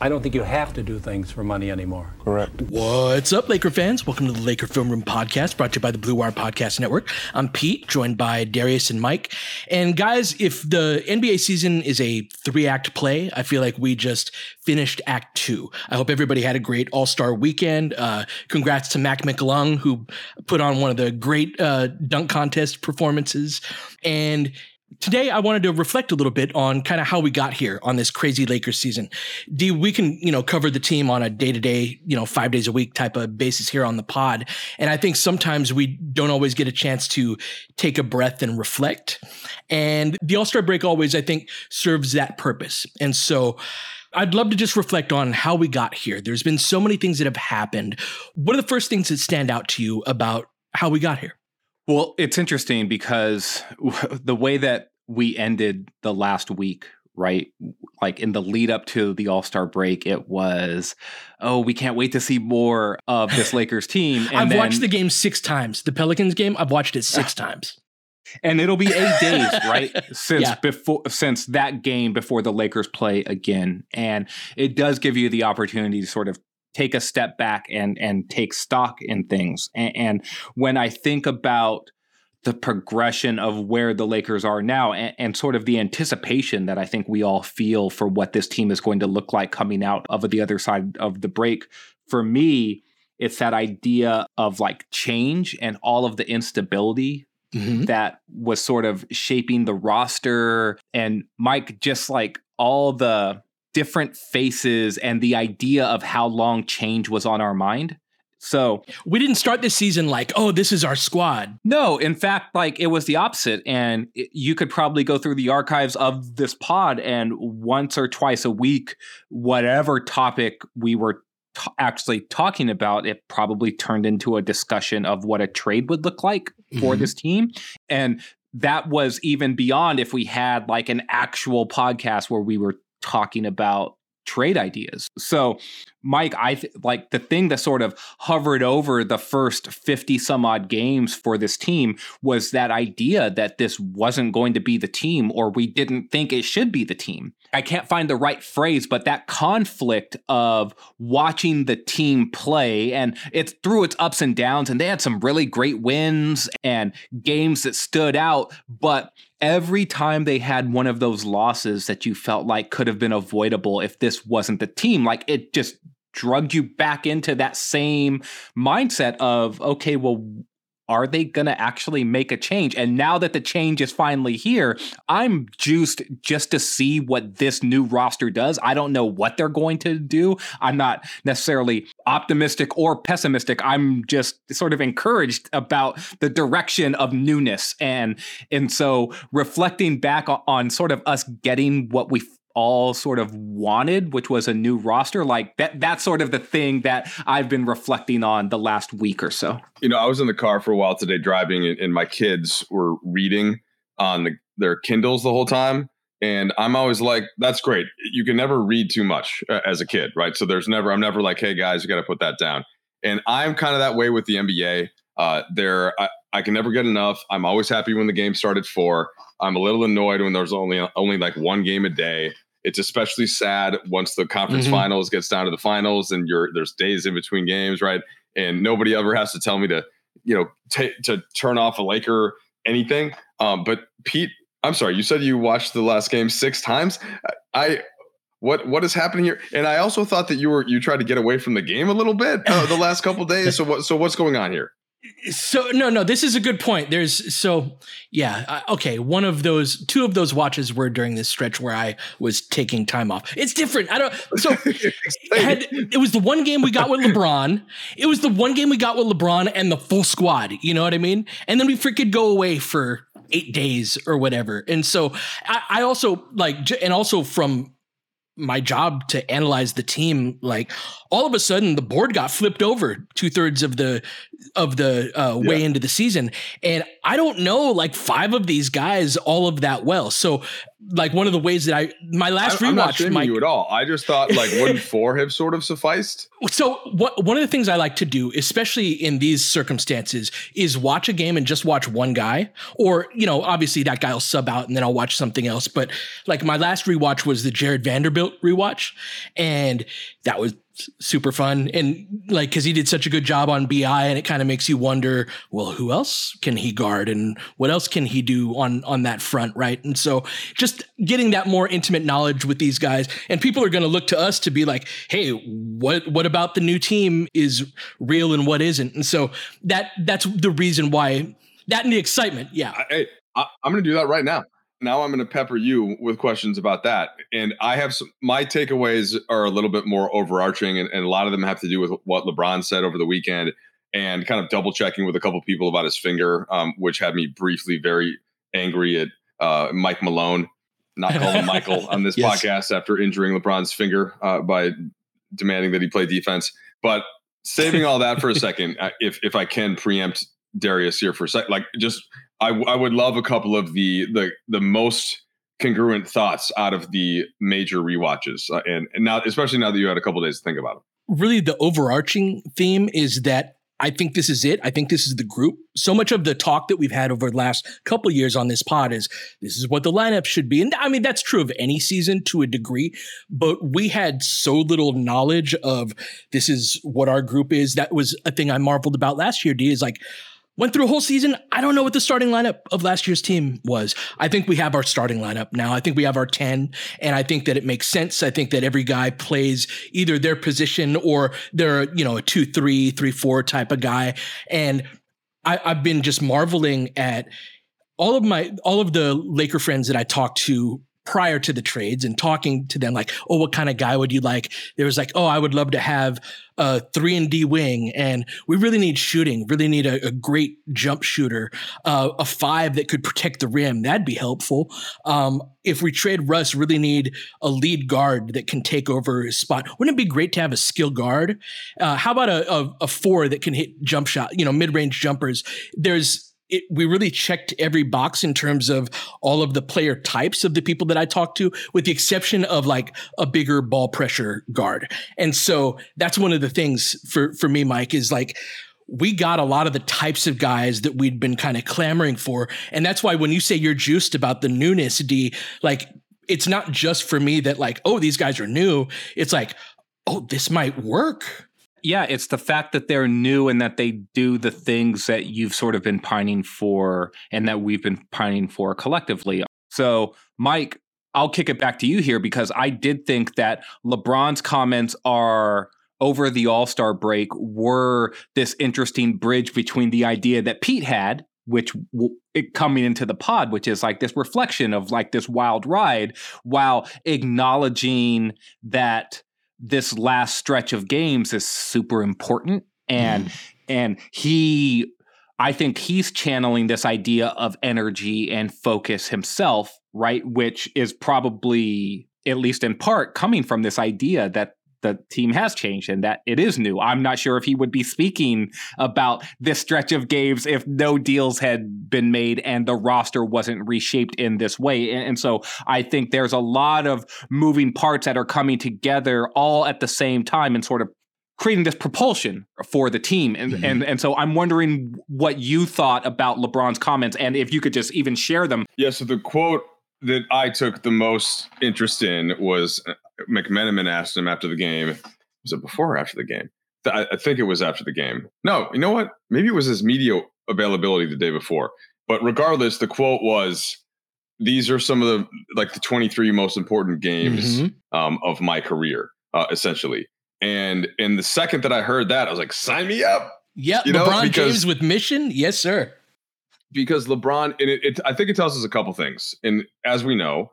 I don't think you have to do things for money anymore. Correct. What's up, Laker fans? Welcome to the Laker Film Room Podcast, brought to you by the Blue Wire Podcast Network. I'm Pete, joined by Darius and Mike. And guys, if the NBA season is a three act play, I feel like we just finished Act Two. I hope everybody had a great All Star weekend. Uh, congrats to Mac McClung, who put on one of the great uh, dunk contest performances. And today I wanted to reflect a little bit on kind of how we got here on this crazy Lakers season. D, we can, you know, cover the team on a day to day, you know, five days a week type of basis here on the pod. And I think sometimes we don't always get a chance to take a breath and reflect. And the All Star break always, I think, serves that purpose. And so, I'd love to just reflect on how we got here. There's been so many things that have happened. What are the first things that stand out to you about how we got here? Well, it's interesting because the way that we ended the last week, right? Like in the lead up to the All Star break, it was, oh, we can't wait to see more of this Lakers team. And I've then, watched the game six times. The Pelicans game, I've watched it six times. And it'll be eight days, right? Since yeah. before since that game before the Lakers play again. And it does give you the opportunity to sort of take a step back and and take stock in things. And, and when I think about the progression of where the Lakers are now and, and, sort of the anticipation that I think we all feel for what this team is going to look like coming out of the other side of the break. For me, it's that idea of like change and all of the instability mm-hmm. that was sort of shaping the roster. And Mike, just like all the different faces and the idea of how long change was on our mind. So we didn't start this season like, oh, this is our squad. No, in fact, like it was the opposite. And it, you could probably go through the archives of this pod and once or twice a week, whatever topic we were t- actually talking about, it probably turned into a discussion of what a trade would look like for mm-hmm. this team. And that was even beyond if we had like an actual podcast where we were talking about trade ideas. So, Mike, I th- like the thing that sort of hovered over the first 50 some odd games for this team was that idea that this wasn't going to be the team or we didn't think it should be the team. I can't find the right phrase, but that conflict of watching the team play and it's through its ups and downs and they had some really great wins and games that stood out, but every time they had one of those losses that you felt like could have been avoidable if this wasn't the team, like it just drugged you back into that same mindset of, okay, well, are they going to actually make a change? And now that the change is finally here, I'm juiced just to see what this new roster does. I don't know what they're going to do. I'm not necessarily optimistic or pessimistic. I'm just sort of encouraged about the direction of newness. And and so reflecting back on sort of us getting what we all sort of wanted, which was a new roster. Like that that's sort of the thing that I've been reflecting on the last week or so. You know, I was in the car for a while today driving and, my kids were reading on the, their Kindles the whole time. And I'm always like, that's great. You can never read too much uh, as a kid, right? So there's never, I'm never like, hey guys, you got to put that down. And I'm kind of that way with the NBA. Uh, there, I, I can never get enough. I'm always happy when the game started four. I'm a little annoyed when there's only only like one game a day. It's especially sad once the conference mm-hmm. finals gets down to the finals and you're there's days in between games, right? And nobody ever has to tell me to, you know, t- to turn off a Laker anything. Um, but Pete, I'm sorry, you said you watched the last game six times. I what what is happening here? And I also thought that you were you tried to get away from the game a little bit uh, the last couple days. So what so what's going on here? So no, no, this is a good point. There's so yeah, uh, okay. One of those, two of those watches were during this stretch where I was taking time off. It's different. I don't. So it, had, it was the one game we got with LeBron. It was the one game we got with LeBron and the full squad. You know what I mean? And then we freaking go away for eight days or whatever. And so I, I also like, and also from my job to analyze the team like all of a sudden the board got flipped over two-thirds of the of the uh, way yeah. into the season and i don't know like five of these guys all of that well so like one of the ways that i my last I, rewatch I'm not shaming you at all. I just thought like wouldn't four have sort of sufficed? So what one of the things i like to do especially in these circumstances is watch a game and just watch one guy. Or you know obviously that guy will sub out and then i'll watch something else. But like my last rewatch was the Jarred vanderbilt rewatch. And that was super fun. And like because he did such a good job on bi and it kind of makes you wonder well who else can he guard and what else can he do on on that front right? And so just getting that more intimate knowledge with these guys and people are going to look to us to be like hey what what about the new team is real and what isn't? And so that that's the reason why that and the excitement yeah. Hey I, i'm going to do that right now now I'm going to pepper you with questions about that. And I have some, my takeaways are a little bit more overarching, and, and, a lot of them have to do with what LeBron said over the weekend and kind of double checking with a couple people about his finger, um, which had me briefly very angry at uh, Mike Malone, not calling Michael on this yes. podcast after injuring LeBron's finger uh, by demanding that he play defense. But saving all that for a second, uh, if if I can preempt Darius here for a second, like just I, I would love a couple of the the the most congruent thoughts out of the major re-watches, uh, and, and now especially now that you had a couple days to think about it. Really, the overarching theme is that I think this is it. I think this is the group. So much of the talk that we've had over the last couple years on this pod is this is what the lineup should be. And I mean, that's true of any season to a degree, but we had so little knowledge of this is what our group is. That was a thing I marveled about last year, D, is like, Went through a whole season. I don't know what the starting lineup of last year's team was. I think we have our starting lineup now. I think we have our 10, and I think that it makes sense. I think that every guy plays either their position or they're, you know, a two, three, three, four type of guy. And I, I've been just marveling at all of my all of the Laker friends that I talked to prior to the trades and talking to them like, oh, what kind of guy would you like? There was like, oh, I would love to have a three and D wing, and we really need shooting, really need a, a great jump shooter, uh, a five that could protect the rim. That'd be helpful. Um, if we trade Russ, really need a lead guard that can take over his spot. Wouldn't it be great to have a skill guard? Uh, how about a, a, a four that can hit jump shot, you know, mid range jumpers? There's it, we really checked every box in terms of all of the player types of the people that I talked to, with the exception of like a bigger ball pressure guard. And so that's one of the things for, for me, Mike, is like, we got a lot of the types of guys that we'd been kind of clamoring for. And that's why when you say you're juiced about the newness, D, like, it's not just for me that like, oh, these guys are new. It's like, oh, this might work yeah, it's the fact that they're new and that they do the things that you've sort of been pining for and that we've been pining for collectively. So, Mike, I'll kick it back to you here because I did think that LeBron's comments are over the All Star break were this interesting bridge between the idea that Pete had, which it coming into the pod, which is like this reflection of like this wild ride, while acknowledging that this last stretch of games is super important and mm. and he I think he's channeling this idea of energy and focus himself, right? Which is probably, at least in part, coming from this idea that the team has changed and that it is new. I'm not sure if he would be speaking about this stretch of games if no deals had been made and the roster wasn't reshaped in this way. And, and so I think there's a lot of moving parts that are coming together all at the same time and sort of creating this propulsion for the team. And, mm-hmm. and and so I'm wondering what you thought about LeBron's comments and if you could just even share them. Yeah, so the quote that I took the most interest in was McMenamin asked him after the game. Was it before or after the game? I, I think it was after the game. No, you know what? Maybe it was his media availability the day before. But regardless, the quote was, "These are some of the like the 23 most important games mm-hmm. um, of my career, uh, essentially." And in the second that I heard that, I was like, "Sign me up!" Yeah, you LeBron because, James with mission, yes, sir. Because LeBron, and it, it, I think it tells us a couple things. And as we know,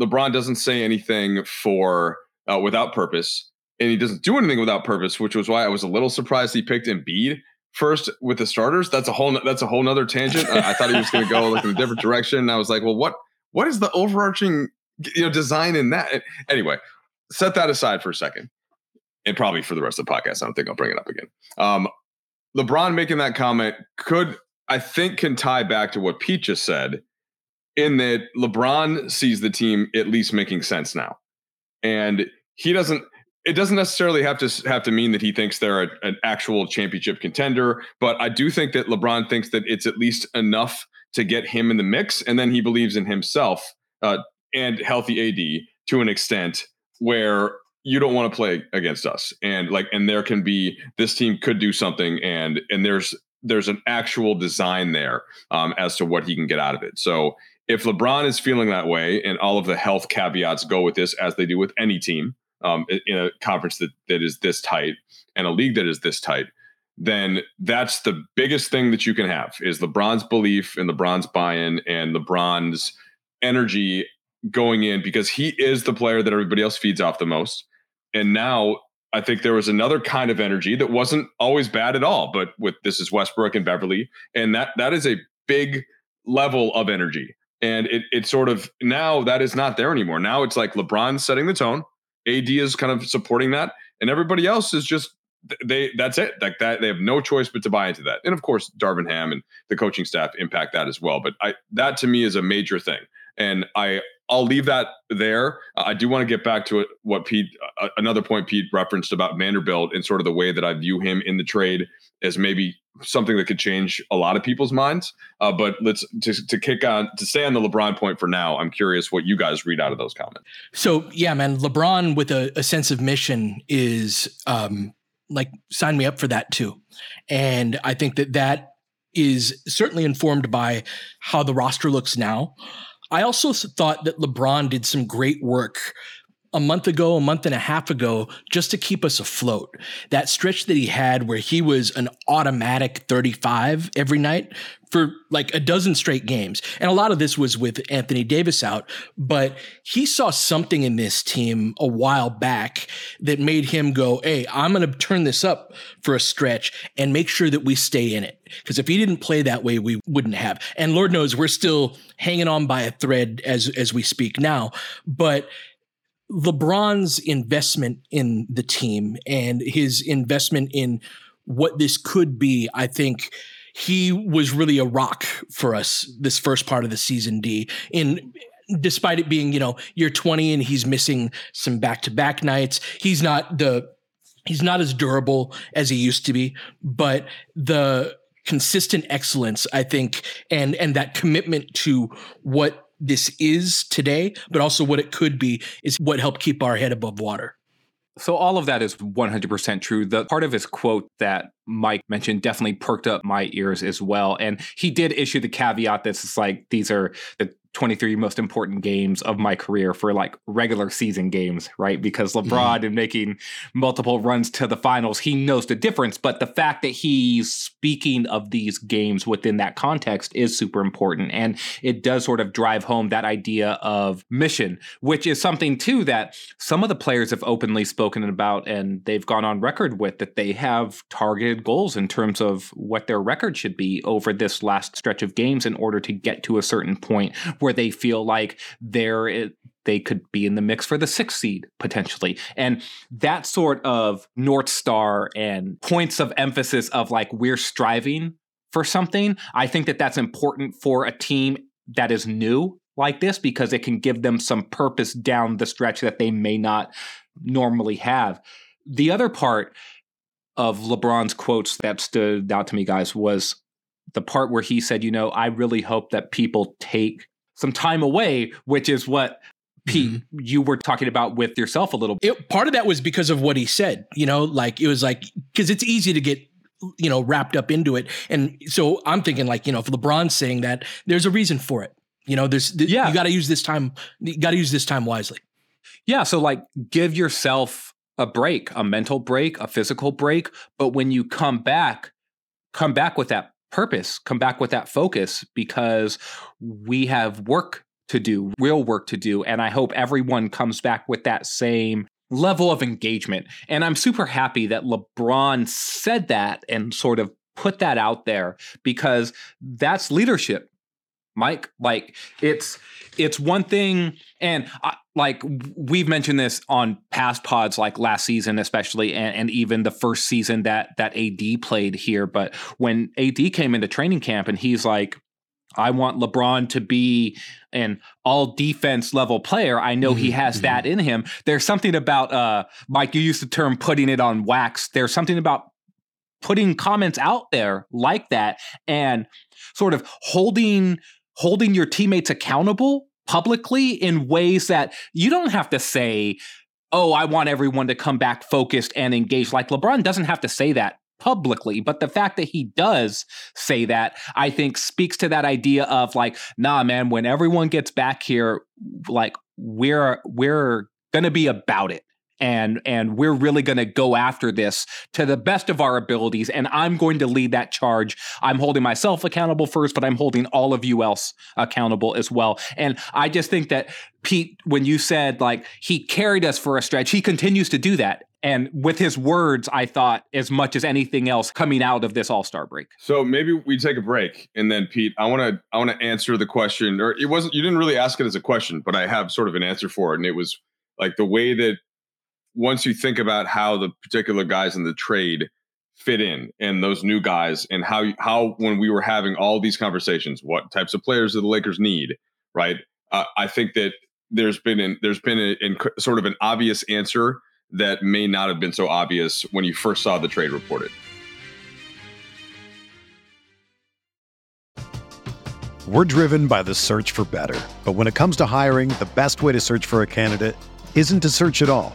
LeBron doesn't say anything for uh, without purpose, and he doesn't do anything without purpose, which was why I was a little surprised he picked Embiid first with the starters. That's a whole that's a whole nother tangent. I, I thought he was going to go like in a different direction. And I was like, well, what what is the overarching you know design in that? Anyway, set that aside for a second and probably for the rest of the podcast. I don't think I'll bring it up again. Um, LeBron making that comment could, I think, can tie back to what Pete just said, in that LeBron sees the team at least making sense now, and he doesn't. It doesn't necessarily have to have to mean that he thinks they're a, an actual championship contender, but I do think that LeBron thinks that it's at least enough to get him in the mix, and then he believes in himself uh, and healthy AD to an extent where you don't want to play against us and like and there can be this team could do something and and there's there's an actual design there um, as to what he can get out of it so if lebron is feeling that way and all of the health caveats go with this as they do with any team um, in a conference that, that is this tight and a league that is this tight then that's the biggest thing that you can have is lebron's belief and lebron's buy-in and lebron's energy going in because he is the player that everybody else feeds off the most and now I think there was another kind of energy that wasn't always bad at all, but with this is Westbrook and Beverley, and that that is a big level of energy. And it it sort of now that is not there anymore. Now it's like LeBron setting the tone, AD is kind of supporting that, and everybody else is just they that's it. Like that they have no choice but to buy into that. And of course, Darvin Ham and the coaching staff impact that as well. But I that to me is a major thing. And I I'll leave that there. I do want to get back to what Pete, another point Pete referenced about Vanderbilt and sort of the way that I view him in the trade as maybe something that could change a lot of people's minds. Uh, but let's to, to kick on to stay on the LeBron point for now. I'm curious what you guys read out of those comments. So yeah, man, LeBron with a, a sense of mission is um, like sign me up for that too, and I think that that is certainly informed by how the roster looks now. I also thought that LeBron did some great work a month ago, a month and a half ago, just to keep us afloat. That stretch that he had where he was an automatic 35 every night for like a dozen straight games. And a lot of this was with Anthony Davis out, but he saw something in this team a while back that made him go, Hey, I'm going to turn this up for a stretch and make sure that we stay in it. Because if he didn't play that way, we wouldn't have. And Lord knows we're still hanging on by a thread as, as we speak now. But LeBron's investment in the team and his investment in what this could be, I think he was really a rock for us this first part of the season, D. In despite it being, you know, year 20 and he's missing some back-to-back nights, he's not the he's not as durable as he used to be, but the consistent excellence, I think, and and that commitment to what this is today, but also what it could be is what helped keep our head above water. So all of that is 100% true. The part of his quote that Mike mentioned definitely perked up my ears as well. And he did issue the caveat that's like these are the 23 most important games of my career for like regular season games, right? Because LeBron mm-hmm. and making multiple runs to the finals, he knows the difference. But the fact that he's speaking of these games within that context is super important. And it does sort of drive home that idea of mission, which is something too that some of the players have openly spoken about and they've gone on record with that they have targeted goals in terms of what their record should be over this last stretch of games in order to get to a certain point where they feel like they're eh, they could be in the mix for the sixth seed potentially. And that sort of North Star and points of emphasis of like we're striving for something, I think that that's important for a team that is new like this because it can give them some purpose down the stretch that they may not normally have. The other part of LeBron's quotes that stood out to me, guys, was the part where he said, you know, I really hope that people take some time away, which is what Pete, mm-hmm. you were talking about with yourself a little bit. It, part of that was because of what he said, you know, like it was like, because it's easy to get, you know, wrapped up into it. And so I'm thinking, like, you know, if LeBron's saying that, there's a reason for it. You know, there's, yeah. you got to use this time, you got to use this time wisely. Yeah. So, like, give yourself a break, a mental break, a physical break. But when you come back, come back with that purpose, come back with that focus because we have work to do, real work to do. And I hope everyone comes back with that same level of engagement. And I'm super happy that LeBron said that and sort of put that out there because that's leadership. Mike, like it's it's one thing and I, like we've mentioned this on past pods like last season especially and, and, even the first season that that AD played here but when AD came into training camp and he's like I want LeBron to be an all defense level player. I know mm-hmm. he has mm-hmm. that in him. There's something about uh Mike you used the term putting it on wax. There's something about putting comments out there like that and sort of holding holding your teammates accountable publicly in ways that you don't have to say, oh, I want everyone to come back focused and engaged. Like LeBron doesn't have to say that publicly, but the fact that he does say that, I think speaks to that idea of like, nah, man, when everyone gets back here, like we're we're gonna be about it and and we're really going to go after this to the best of our abilities and i'm going to lead that charge. I'm holding myself accountable first but i'm holding all of you else accountable as well. And i just think that pete when you said like he carried us for a stretch he continues to do that. And with his words i thought as much as anything else coming out of this all-star break. So maybe we take a break and then pete i want to i want to answer the question or it wasn't you didn't really ask it as a question but i have sort of an answer for it and it was like the way that once you think about how the particular guys in the trade fit in and those new guys and how how when we were having all these conversations what types of players do the lakers need right? Uh, i think that there's been an, there's been a, sort of an obvious answer that may not have been so obvious when you first saw the trade reported. We're driven by the search for better but when it comes to hiring the best way to search for a candidate isn't to search at all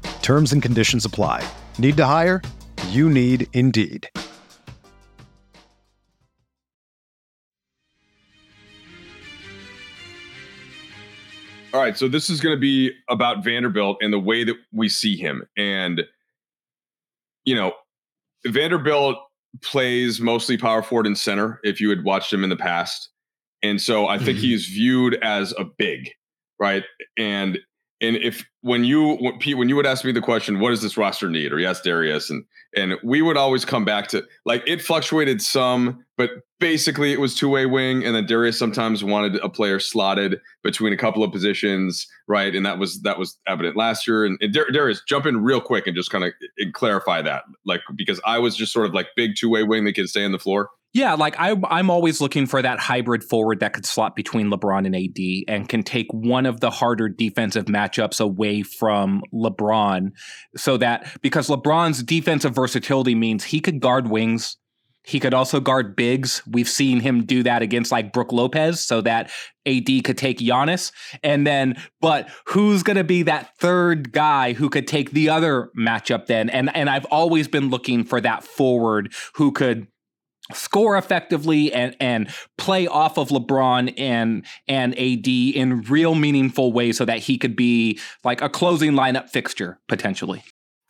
Terms and conditions apply. Need to hire? You need Indeed. All right, so this is going to be about Vanderbilt and the way that we see him. And, you know, Vanderbilt plays mostly power forward and center if you had watched him in the past. And so I think mm-hmm. he's viewed as a big, right? And and if when you Pete, when you would ask me the question, what does this roster need? Or yes, Darius, and and we would always come back to like it fluctuated some, but basically it was two way wing, and then Darius sometimes wanted a player slotted between a couple of positions, right? And that was that was evident last year. And, and Darius, jump in real quick and just kind of clarify that, like because I was just sort of like big two way wing that can stay on the floor. Yeah, like I, I'm always looking for that hybrid forward that could slot between LeBron and AD and can take one of the harder defensive matchups away from LeBron so that because LeBron's defensive versatility means he could guard wings. He could also guard bigs. We've seen him do that against like Brook Lopez so that AD could take Giannis. And then, but who's going to be that third guy who could take the other matchup then? And, and I've always been looking for that forward who could score effectively and and play off of LeBron and and AD in real meaningful ways so that he could be like a closing lineup fixture potentially.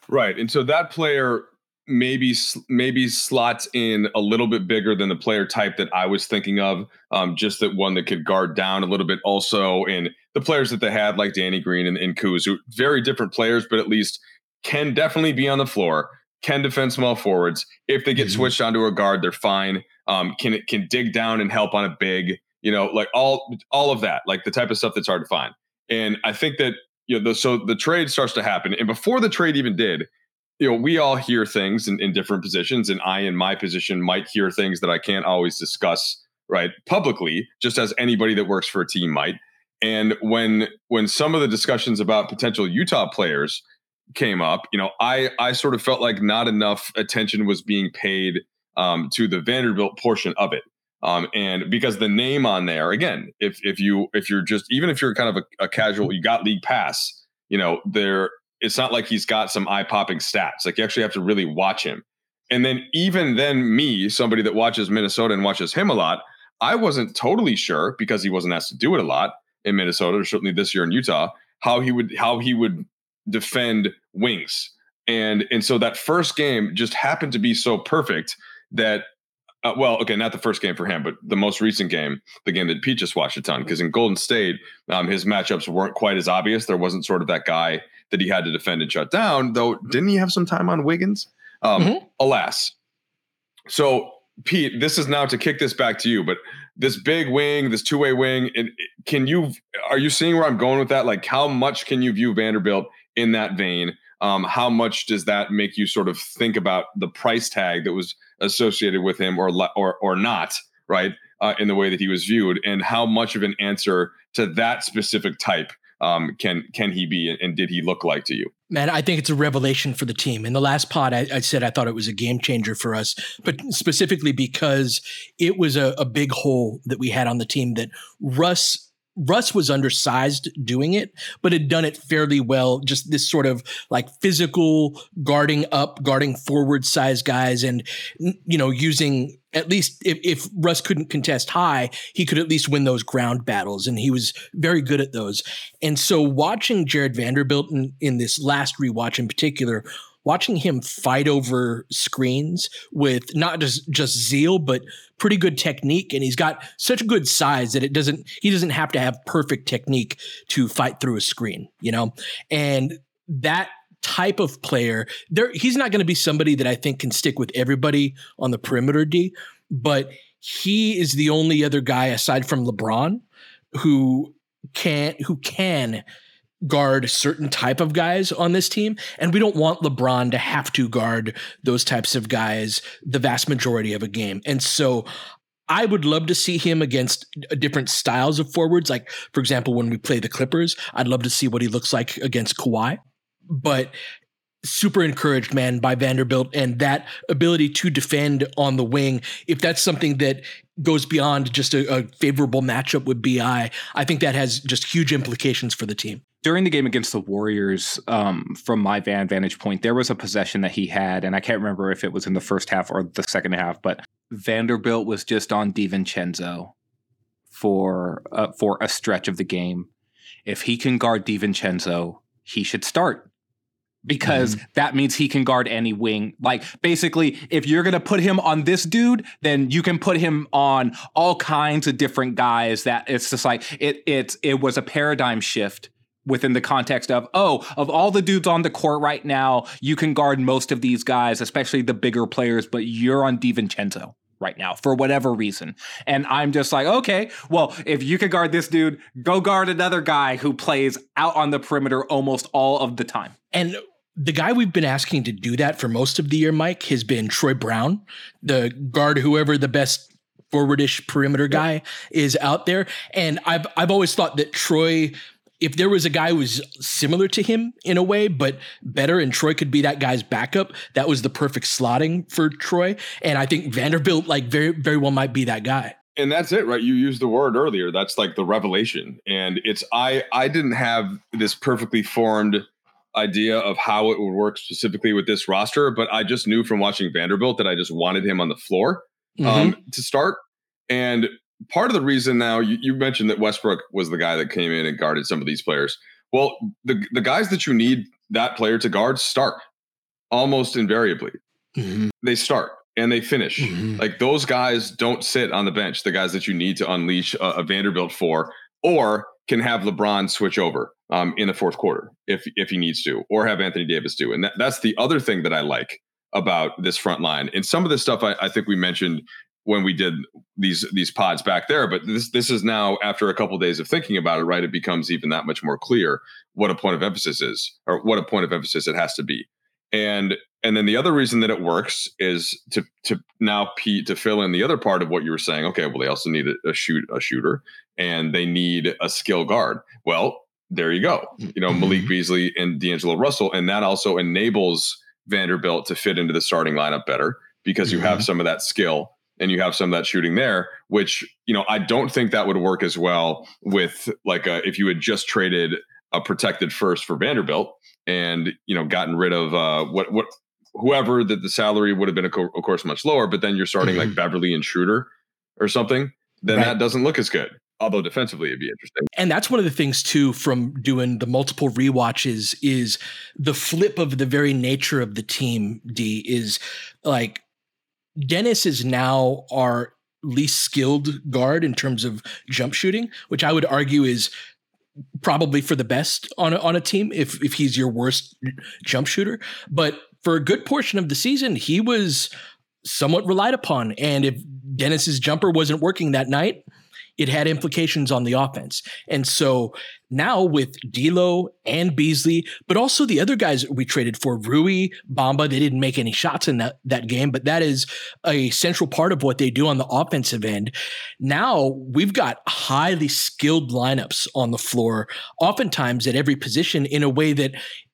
Right. And so that player maybe maybe slots in a little bit bigger than the player type that I was thinking of. Um, just that one that could guard down a little bit also. And the players that they had, like Danny Green and, and Kuz, who very different players, but at least can definitely be on the floor can defend small forwards. If they get mm-hmm. switched onto a guard, they're fine. Um, can can dig down and help on a big, you know, like all all of that, like the type of stuff that's hard to find. And I think that you know, the, so the trade starts to happen, and before the trade even did, you know, we all hear things in, in different positions, and I, in my position, might hear things that I can't always discuss right publicly, just as anybody that works for a team might. And when when some of the discussions about potential Utah players came up, you know, I I sort of felt like not enough attention was being paid um, to the Vanderbilt portion of it. Um, and because the name on there, again, if if you if you're just even if you're kind of a, a casual, you got league pass, you know, there it's not like he's got some eye popping stats. Like you actually have to really watch him. And then even then, me, somebody that watches Minnesota and watches him a lot, I wasn't totally sure because he wasn't asked to do it a lot in Minnesota, or certainly this year in Utah, how he would how he would defend wings. And and so that first game just happened to be so perfect that uh, well, okay, not the first game for him, but the most recent game, the game that Pete just watched a ton, because in Golden State, um, his matchups weren't quite as obvious. There wasn't sort of that guy that he had to defend and shut down, though. Didn't he have some time on Wiggins? Um, mm-hmm. Alas. So, Pete, this is now to kick this back to you, but this big wing, this two way wing, and can you are you seeing where I'm going with that? Like, how much can you view Vanderbilt in that vein? Um, how much does that make you sort of think about the price tag that was associated with him, or or or not, right? Uh, in the way that he was viewed, and how much of an answer to that specific type um, can can he be, and did he look like to you? Man, I think it's a revelation for the team. In the last pod, I, I said I thought it was a game changer for us, but specifically because it was a, a big hole that we had on the team that Russ Russ was undersized doing it, but had done it fairly well. Just this sort of like physical guarding up, guarding forward size guys, and you know using at least if, if Russ couldn't contest high, he could at least win those ground battles, and he was very good at those. And so watching Jarred Vanderbilt in, in this last rewatch in particular watching him fight over screens with not just just zeal but pretty good technique and he's got such good size that it doesn't he doesn't have to have perfect technique to fight through a screen you know? And that type of player there he's not going to be somebody that i think can stick with everybody on the perimeter d but he is the only other guy aside from lebron who can who can guard certain type of guys on this team and we don't want LeBron to have to guard those types of guys the vast majority of a game. And so I would love to see him against different styles of forwards like for example when we play the Clippers, I'd love to see what he looks like against Kawhi. But super encouraged man by Vanderbilt and that ability to defend on the wing if that's something that goes beyond just a, a favorable matchup with BI I think that has just huge implications for the team during the game against the Warriors, um, from my van vantage point, there was a possession that he had, and I can't remember if it was in the first half or the second half, but Vanderbilt was just on DiVincenzo for uh, for a stretch of the game. If he can guard DiVincenzo, he should start because mm. that means he can guard any wing. Like basically, if you're gonna put him on this dude, then you can put him on all kinds of different guys. That it's just like it. It's it was a paradigm shift within the context of oh of all the dudes on the court right now you can guard most of these guys especially the bigger players but you're on DiVincenzo right now for whatever reason and i'm just like okay well if you could guard this dude go guard another guy who plays out on the perimeter almost all of the time and the guy we've been asking to do that for most of the year, Mike, has been Troy Brown, the guard, whoever the best forwardish perimeter guy yep. is out there. And I've I've always thought that Troy, if there was a guy who was similar to him in a way, but better, and Troy could be that guy's backup, that was the perfect slotting for Troy. And I think Vanderbilt, like very very well, might be that guy and that's it right you used the word earlier that's like the revelation and it's i i didn't have this perfectly formed idea of how it would work specifically with this roster but i just knew from watching vanderbilt that i just wanted him on the floor mm-hmm. um, to start. And part of the reason now you, you, mentioned that Westbrook was the guy that came in and guarded some of these players. Well, the the guys that you need that player to guard start almost invariably. Mm-hmm. They start and they finish. Mm-hmm. Like those guys don't sit on the bench. The guys that you need to unleash a, a Vanderbilt for, or can have LeBron switch over um, in the fourth quarter if if he needs to, or have Anthony Davis do. And that, that's the other thing that I like about this front line. And some of this stuff I, I think we mentioned when we did these these pods back there, but this this is now after a couple of days of thinking about it, right? It becomes even that much more clear what a point of emphasis is, or what a point of emphasis it has to be. And and then the other reason that it works is to to now Pete to fill in the other part of what you were saying. Okay, well they also need a, a shoot a shooter and they need a skill guard. Well, there you go. You know Malik mm-hmm. Beasley and D'Angelo Russell, and that also enables Vanderbilt to fit into the starting lineup better because you mm-hmm. have some of that skill and you have some of that shooting there, which, you know, I don't think that would work as well with like a, if you had just traded a protected first for Vanderbilt and, you know, gotten rid of uh, what, what, whoever that the salary would have been, of course, much lower, but then you're starting mm-hmm. like Beverley and Schroeder or something, then right. that doesn't look as good although defensively it'd be interesting. And that's one of the things too from doing the multiple re-watches is the flip of the very nature of the team. D is like Dennis is now our least skilled guard in terms of jump shooting, which I would argue is probably for the best on a, on a team if if he's your worst jump shooter. But for a good portion of the season, he was somewhat relied upon. And if Dennis's jumper wasn't working that night, it had implications on the offense. And so now with D'Lo and Beasley, but also the other guys we traded for, Rui, Bamba, they didn't make any shots in that, that game, but that is a central part of what they do on the offensive end. Now we've got highly skilled lineups on the floor, oftentimes at every position in a way that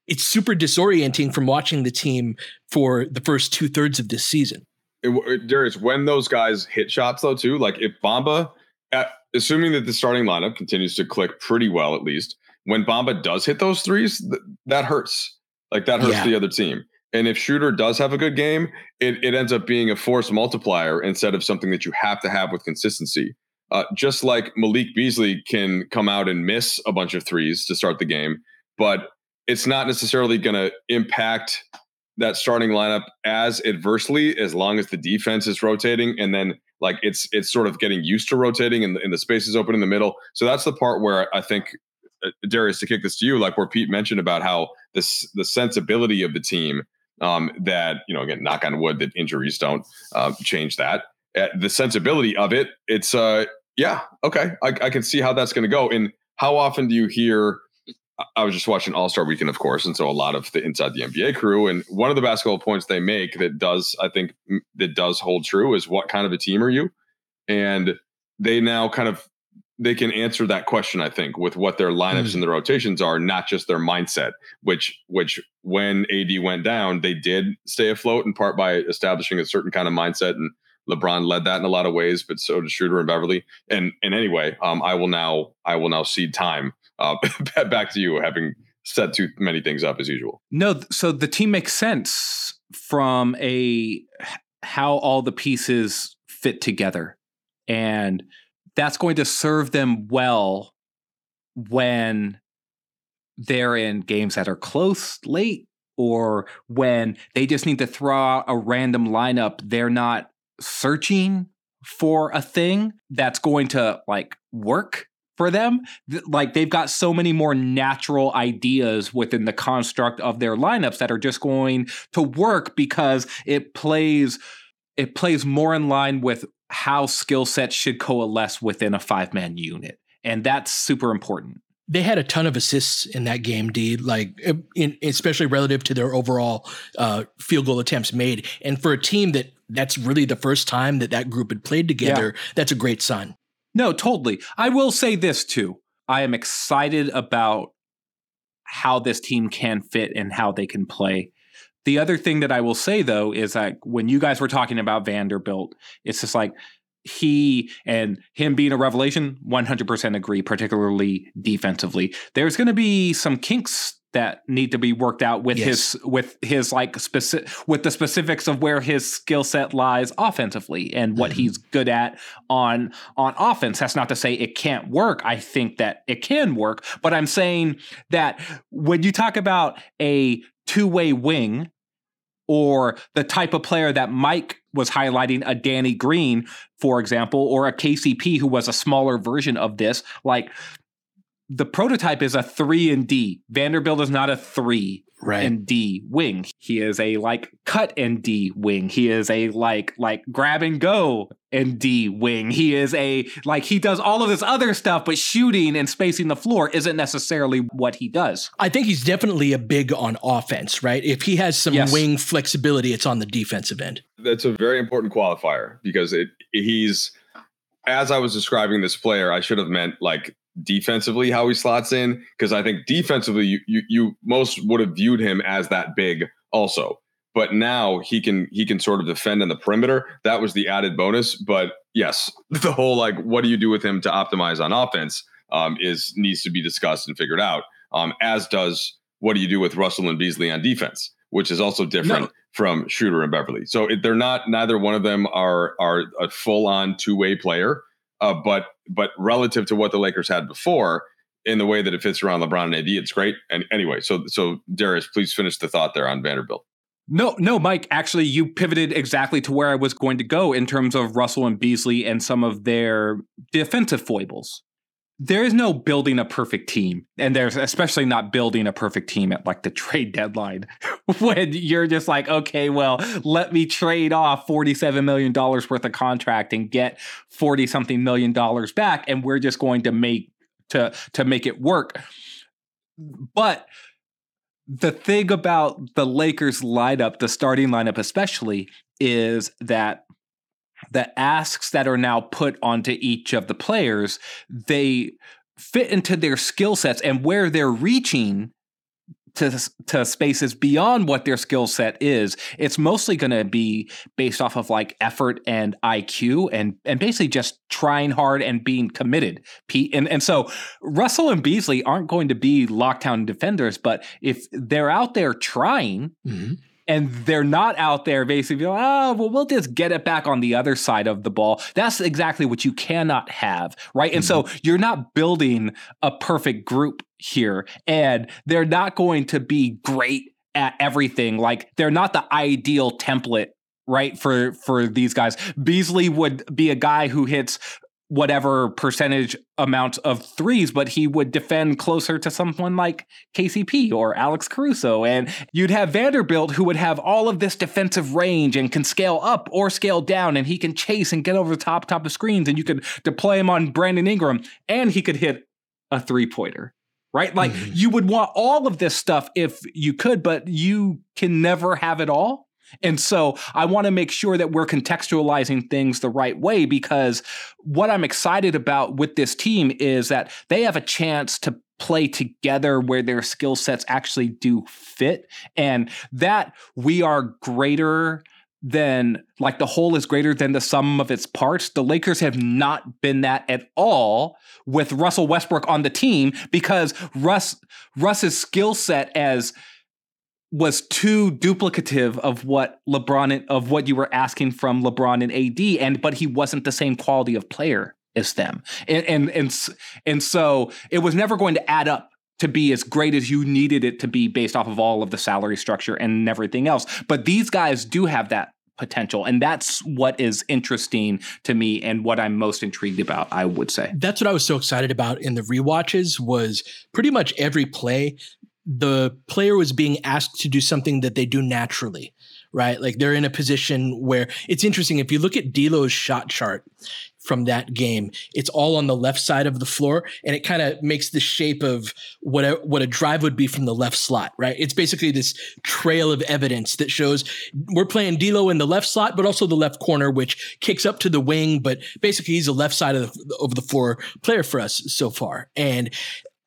it's super disorienting from watching the team for the first two thirds of this season. It, Darius, when those guys hit shots though, too, like if Bamba assuming that the starting lineup continues to click pretty well, at least when Bamba does hit those threes, th- that hurts. Like that hurts yeah. the other team. And if Schroeder does have a good game, it, it ends up being a force multiplier instead of something that you have to have with consistency. Uh, just like Malik Beasley can come out and miss a bunch of threes to start the game, but it's not necessarily going to impact that starting lineup as adversely as long as the defense is rotating and then like it's it's sort of getting used to rotating and the, and the space is open in the middle. So that's the part where I think uh, Darius to kick this to you, like where Pete mentioned about how this the sensibility of the team um, that you know again knock on wood that injuries don't uh, change that uh, the sensibility of it. It's uh yeah okay I, I can see how that's going to go. And how often do you hear? I was just watching All Star Weekend, of course, and so a lot of the inside the NBA crew. And one of the basketball points they make that does, I think, that does hold true is what kind of a team are you? And they now kind of they can answer that question, I think, with what their lineups mm. and their rotations are, not just their mindset. Which, which when AD went down, they did stay afloat in part by establishing a certain kind of mindset, and LeBron led that in a lot of ways, but so did Schroeder and Beverley. And and anyway, um, I will now I will now cede time uh, back to you, having set too many things up as usual. No, so the team makes sense from a how all the pieces fit together, and that's going to serve them well when they're in games that are close late or when they just need to throw out a random lineup they're not searching for a thing that's going to like work for them. Like they've got so many more natural ideas within the construct of their lineups that are just going to work because it plays it plays more in line with how skill sets should coalesce within a five man unit. And that's super important. They had a ton of assists in that game, D. Like, in, especially relative to their overall uh, field goal attempts made, and for a team that that's really the first time that that group had played together. Yeah. That's a great sign. No, totally. I will say this too. I am excited about how this team can fit and how they can play. The other thing that I will say though is that when you guys were talking about Vanderbilt, it's just like he and him being a revelation 100% agree particularly defensively there's going to be some kinks that need to be worked out with yes. his with his like specific with the specifics of where his skill set lies offensively and what mm-hmm. he's good at on on offense that's not to say it can't work i think that it can work but i'm saying that when you talk about a two-way wing or the type of player that Mike was highlighting, a Danny Green, for example, or a KCP who was a smaller version of this. Like the prototype is a three and D. Vanderbilt is not a three right. and D wing. He is a like cut and D wing. He is a like like grab and go and D wing. He is a like he does all of this other stuff, but shooting and spacing the floor isn't necessarily what he does. I think he's definitely a big on offense, right? If he has some yes. wing flexibility, it's on the defensive end. That's a very important qualifier because it he's as I was describing this player, I should have meant like defensively how he slots in because I think defensively you, you you most would have viewed him as that big also. But now he can he can sort of defend in the perimeter. That was the added bonus. But yes, the whole like what do you do with him to optimize on offense um, is needs to be discussed and figured out. Um, as does what do you do with Russell and Beasley on defense, which is also different no. from Schroeder and Beverley. So it, they're not neither one of them are are a full on two way player. Uh, but but relative to what the Lakers had before, in the way that it fits around LeBron and AD, it's great. And anyway, so so Darius, please finish the thought there on Vanderbilt. No, no, Mike. Actually, you pivoted exactly to where I was going to go in terms of Russell and Beasley and some of their defensive foibles there is no building a perfect team and there's especially not building a perfect team at like the trade deadline when you're just like okay well let me trade off 47 million dollars worth of contract and get 40 something million dollars back and we're just going to make to to make it work. But the thing about the Lakers lineup the starting lineup especially is that the asks that are now put onto each of the players, they fit into their skill sets and where they're reaching to, to spaces beyond what their skill set is. It's mostly going to be based off of like effort and IQ and and basically just trying hard and being committed. Pete and and so Russell and Beasley aren't going to be lockdown defenders, but if they're out there trying. Mm-hmm and they're not out there basically like, oh, well, we'll just get it back on the other side of the ball. That's exactly what you cannot have, right? Mm-hmm. And so mm-hmm. you're not building a perfect group here, and they're not going to be great at everything. Like they're not the ideal template right for for these guys beasley would be a guy who hits whatever percentage amount of threes, but he would defend closer to someone like KCP or Alex Caruso. And you'd have Vanderbilt who would have all of this defensive range and can scale up or scale down, and he can chase and get over the top top of screens, and you could deploy him on Brandon Ingram, and he could hit a three pointer. Right? Like mm-hmm. you would want all of this stuff if you could, but you can never have it all. And so I want to make sure that we're contextualizing things the right way because what I'm excited about with this team is that they have a chance to play together where their skill sets actually do fit and that we are greater than like the whole is greater than the sum of its parts. The Lakers have not been that at all with Russell Westbrook on the team because Russ Russ's skill set as was too duplicative of what LeBron of what you were asking from LeBron and AD, and but he wasn't the same quality of player as them, and and and and so it was never going to add up to be as great as you needed it to be based off of all of the salary structure and everything else. But these guys do have that potential and that's what is interesting to me and what I'm most intrigued about I would say. That's what I was so excited about in the re-watches was pretty much every play the player was being asked to do something that they do naturally right? Like they're in a position where it's interesting. If you look at D'Lo's shot chart from that game, it's all on the left side of the floor, and it kind of makes the shape of what a, what a drive would be from the left slot, right? It's basically this trail of evidence that shows we're playing D'Lo in the left slot, but also the left corner, which kicks up to the wing. But basically, he's the left side of the, of the floor player for us so far, and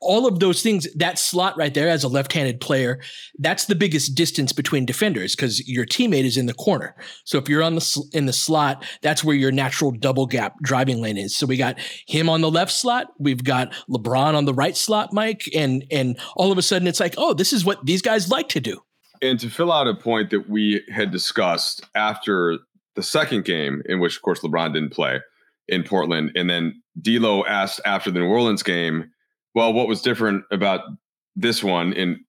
all of those things, that slot right there as a left handed player, that's the biggest distance between defenders because your teammate is in the corner. So if you're on the in the slot, that's where your natural double gap driving lane is. So we got him on the left slot, we've got LeBron on the right slot, Mike, and and all of a sudden it's like, oh, this is what these guys like to do. And to fill out a point that we had discussed after the second game, in which of course LeBron didn't play in Portland, and then D'Lo asked after the New Orleans game well, what was different about this one in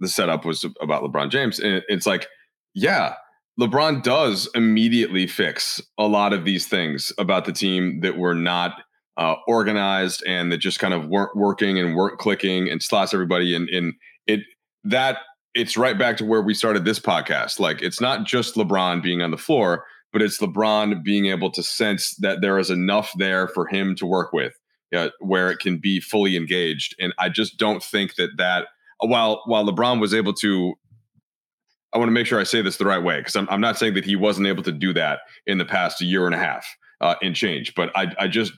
the setup was about LeBron James. And it's like, yeah, LeBron does immediately fix a lot of these things about the team that were not uh, organized and that just kind of weren't working and weren't clicking and slots everybody. And, and it that it's right back to where we started this podcast. Like it's not just LeBron being on the floor, but it's LeBron being able to sense that there is enough there for him to work with uh, where it can be fully engaged. And I just don't think that that while while LeBron was able to. I want to make sure I say this the right way because I'm, I'm not saying that he wasn't able to do that in the past year and a half uh, in change, but I, I just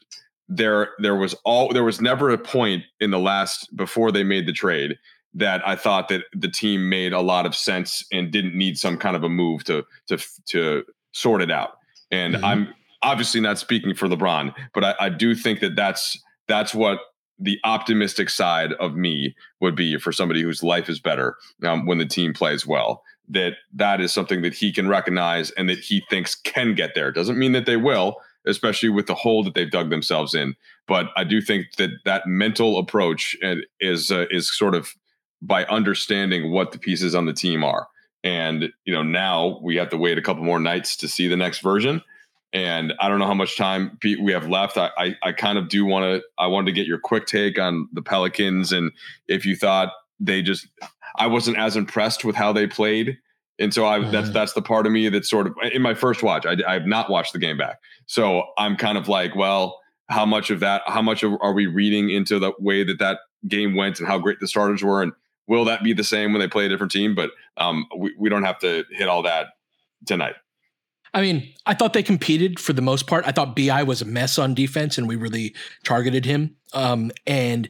there there was all there was never a point in the last before they made the trade that I thought that the team made a lot of sense and didn't need some kind of a move to to to sort it out. And mm-hmm. I'm obviously not speaking for LeBron, but I, I do think that that's that's what the optimistic side of me would be for somebody whose life is better um, when the team plays well. That that is something that he can recognize and that he thinks can get there. Doesn't mean that they will especially with the hole that they've dug themselves in but i do think that that mental approach is uh, is sort of by understanding what the pieces on the team are. And you know now we have to wait a couple more nights to see the next version and I don't know how much time Pete, we have left. I, I, I kind of do want to. I wanted to get your quick take on the Pelicans, and if you thought they just, I wasn't as impressed with how they played, and so I mm-hmm. that's that's the part of me that sort of in my first watch. I, I have not watched the game back, so I'm kind of like, well, how much of that? How much are we reading into the way that that game went and how great the starters were, and will that be the same when they play a different team? But um, we we don't have to hit all that tonight. I mean, I thought they competed for the most part. I thought Bi was a mess on defense, and we really targeted him. Um, and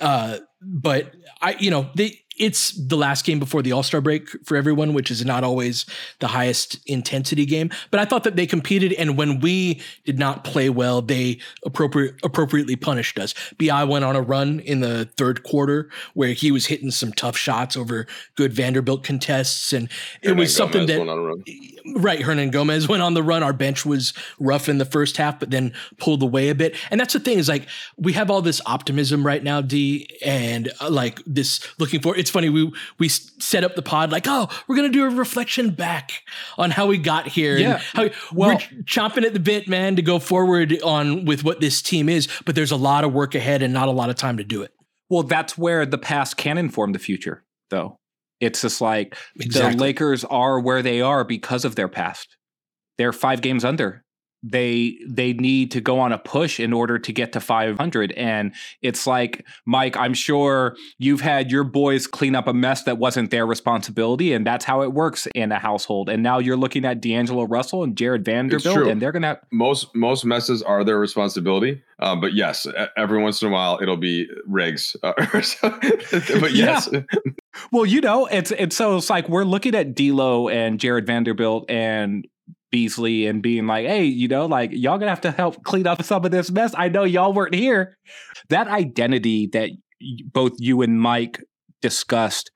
uh, but I, you know, they it's the last game before the All Star break for everyone, which is not always the highest intensity game. But I thought that they competed, and when we did not play well, they appropriate, appropriately punished us. Bi went on a run in the third quarter where he was hitting some tough shots over good Vanderbilt contests, and it Hernan was something Gomez that right. Hernangomez went on the run. Our bench was rough in the first half, but then pulled away a bit. And that's the thing is like we have all this optimism right now, D, and uh, like this looking for it's funny we we set up the pod like oh we're gonna do a reflection back on how we got here yeah. how, well, we're chomping at the bit man to go forward on with what this team is but there's a lot of work ahead and not a lot of time to do it. Well that's where the past can inform the future though. It's just like exactly. the lakers are where they are because of their past. They're five games under they they need to go on a push in order to get to 500 and it's like mike i'm sure you've had your boys clean up a mess that wasn't their responsibility and that's how it works in a household. And now you're looking at d'angelo russell and Jarred vanderbilt and they're gonna most most messes are their responsibility um, but yes every once in a while it'll be rigs uh, but yes. Yeah. well you know it's it's so it's like we're looking at D'Lo and Jarred vanderbilt and Beasley and being like, hey, you know, like y'all gonna have to help clean up some of this mess. I know y'all weren't here. That identity that both you and Mike discussed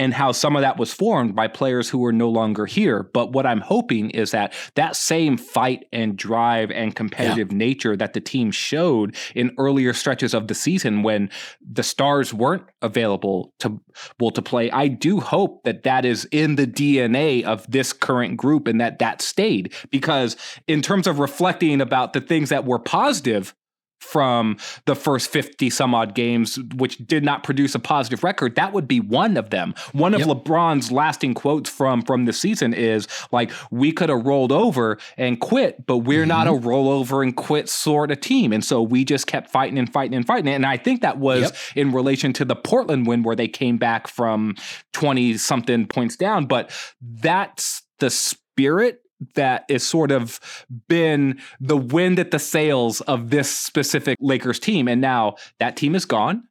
and how some of that was formed by players who were no longer here. But what I'm hoping is that that same fight and drive and competitive yeah. nature that the team showed in earlier stretches of the season when the stars weren't available to well to play, I do hope that that is in the DNA of this current group and that that stayed because in terms of reflecting about the things that were positive from the first 50 some odd games, which did not produce a positive record, that would be one of them. One of yep. LeBron's lasting quotes from from the season is like, we could have rolled over and quit, but we're mm-hmm. not a rollover and quit sort of team. And so we just kept fighting and fighting and fighting. And I think that was yep. in relation to the Portland win where they came back from 20 something points down. But that's the spirit that is sort of been the wind at the sails of this specific Lakers team. And now that team is gone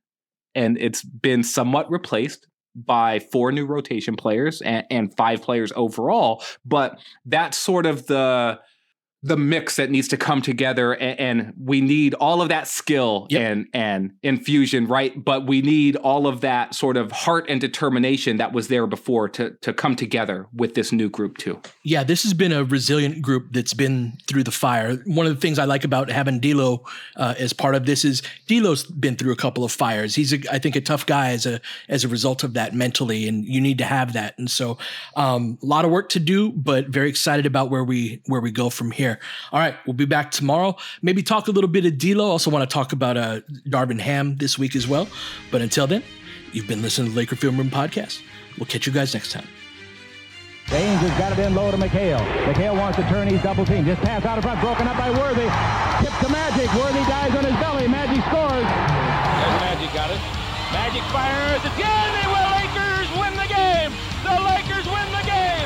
and it's been somewhat replaced by four new rotation players and, and five players overall. But that's sort of the the mix that needs to come together and, and we need all of that skill yep. and and infusion right? But we need all of that sort of heart and determination that was there before to to come together with this new group too. Yeah this has been a resilient group that's been through the fire. One of the things i like about having D'Lo uh, as part of this is D'Lo's been through a couple of fires. He's a, i think a tough guy as a as a result of that mentally and you need to have that. And so um, a lot of work to do but very excited about where we where we go from here here. All right, we'll be back tomorrow. Maybe talk a little bit of D'Lo. Also want to talk about uh, Darvin Ham this week as well. But until then, you've been listening to the Laker Film Room podcast. We'll catch you guys next time. James has got it in low to McHale. McHale wants to turn. He's double team. Just pass out of front. Broken up by Worthy. Tip to Magic. Worthy dies on his belly. Magic scores. There's Magic got it. Magic fires again. They will. Lakers win the game. The Lakers win the game.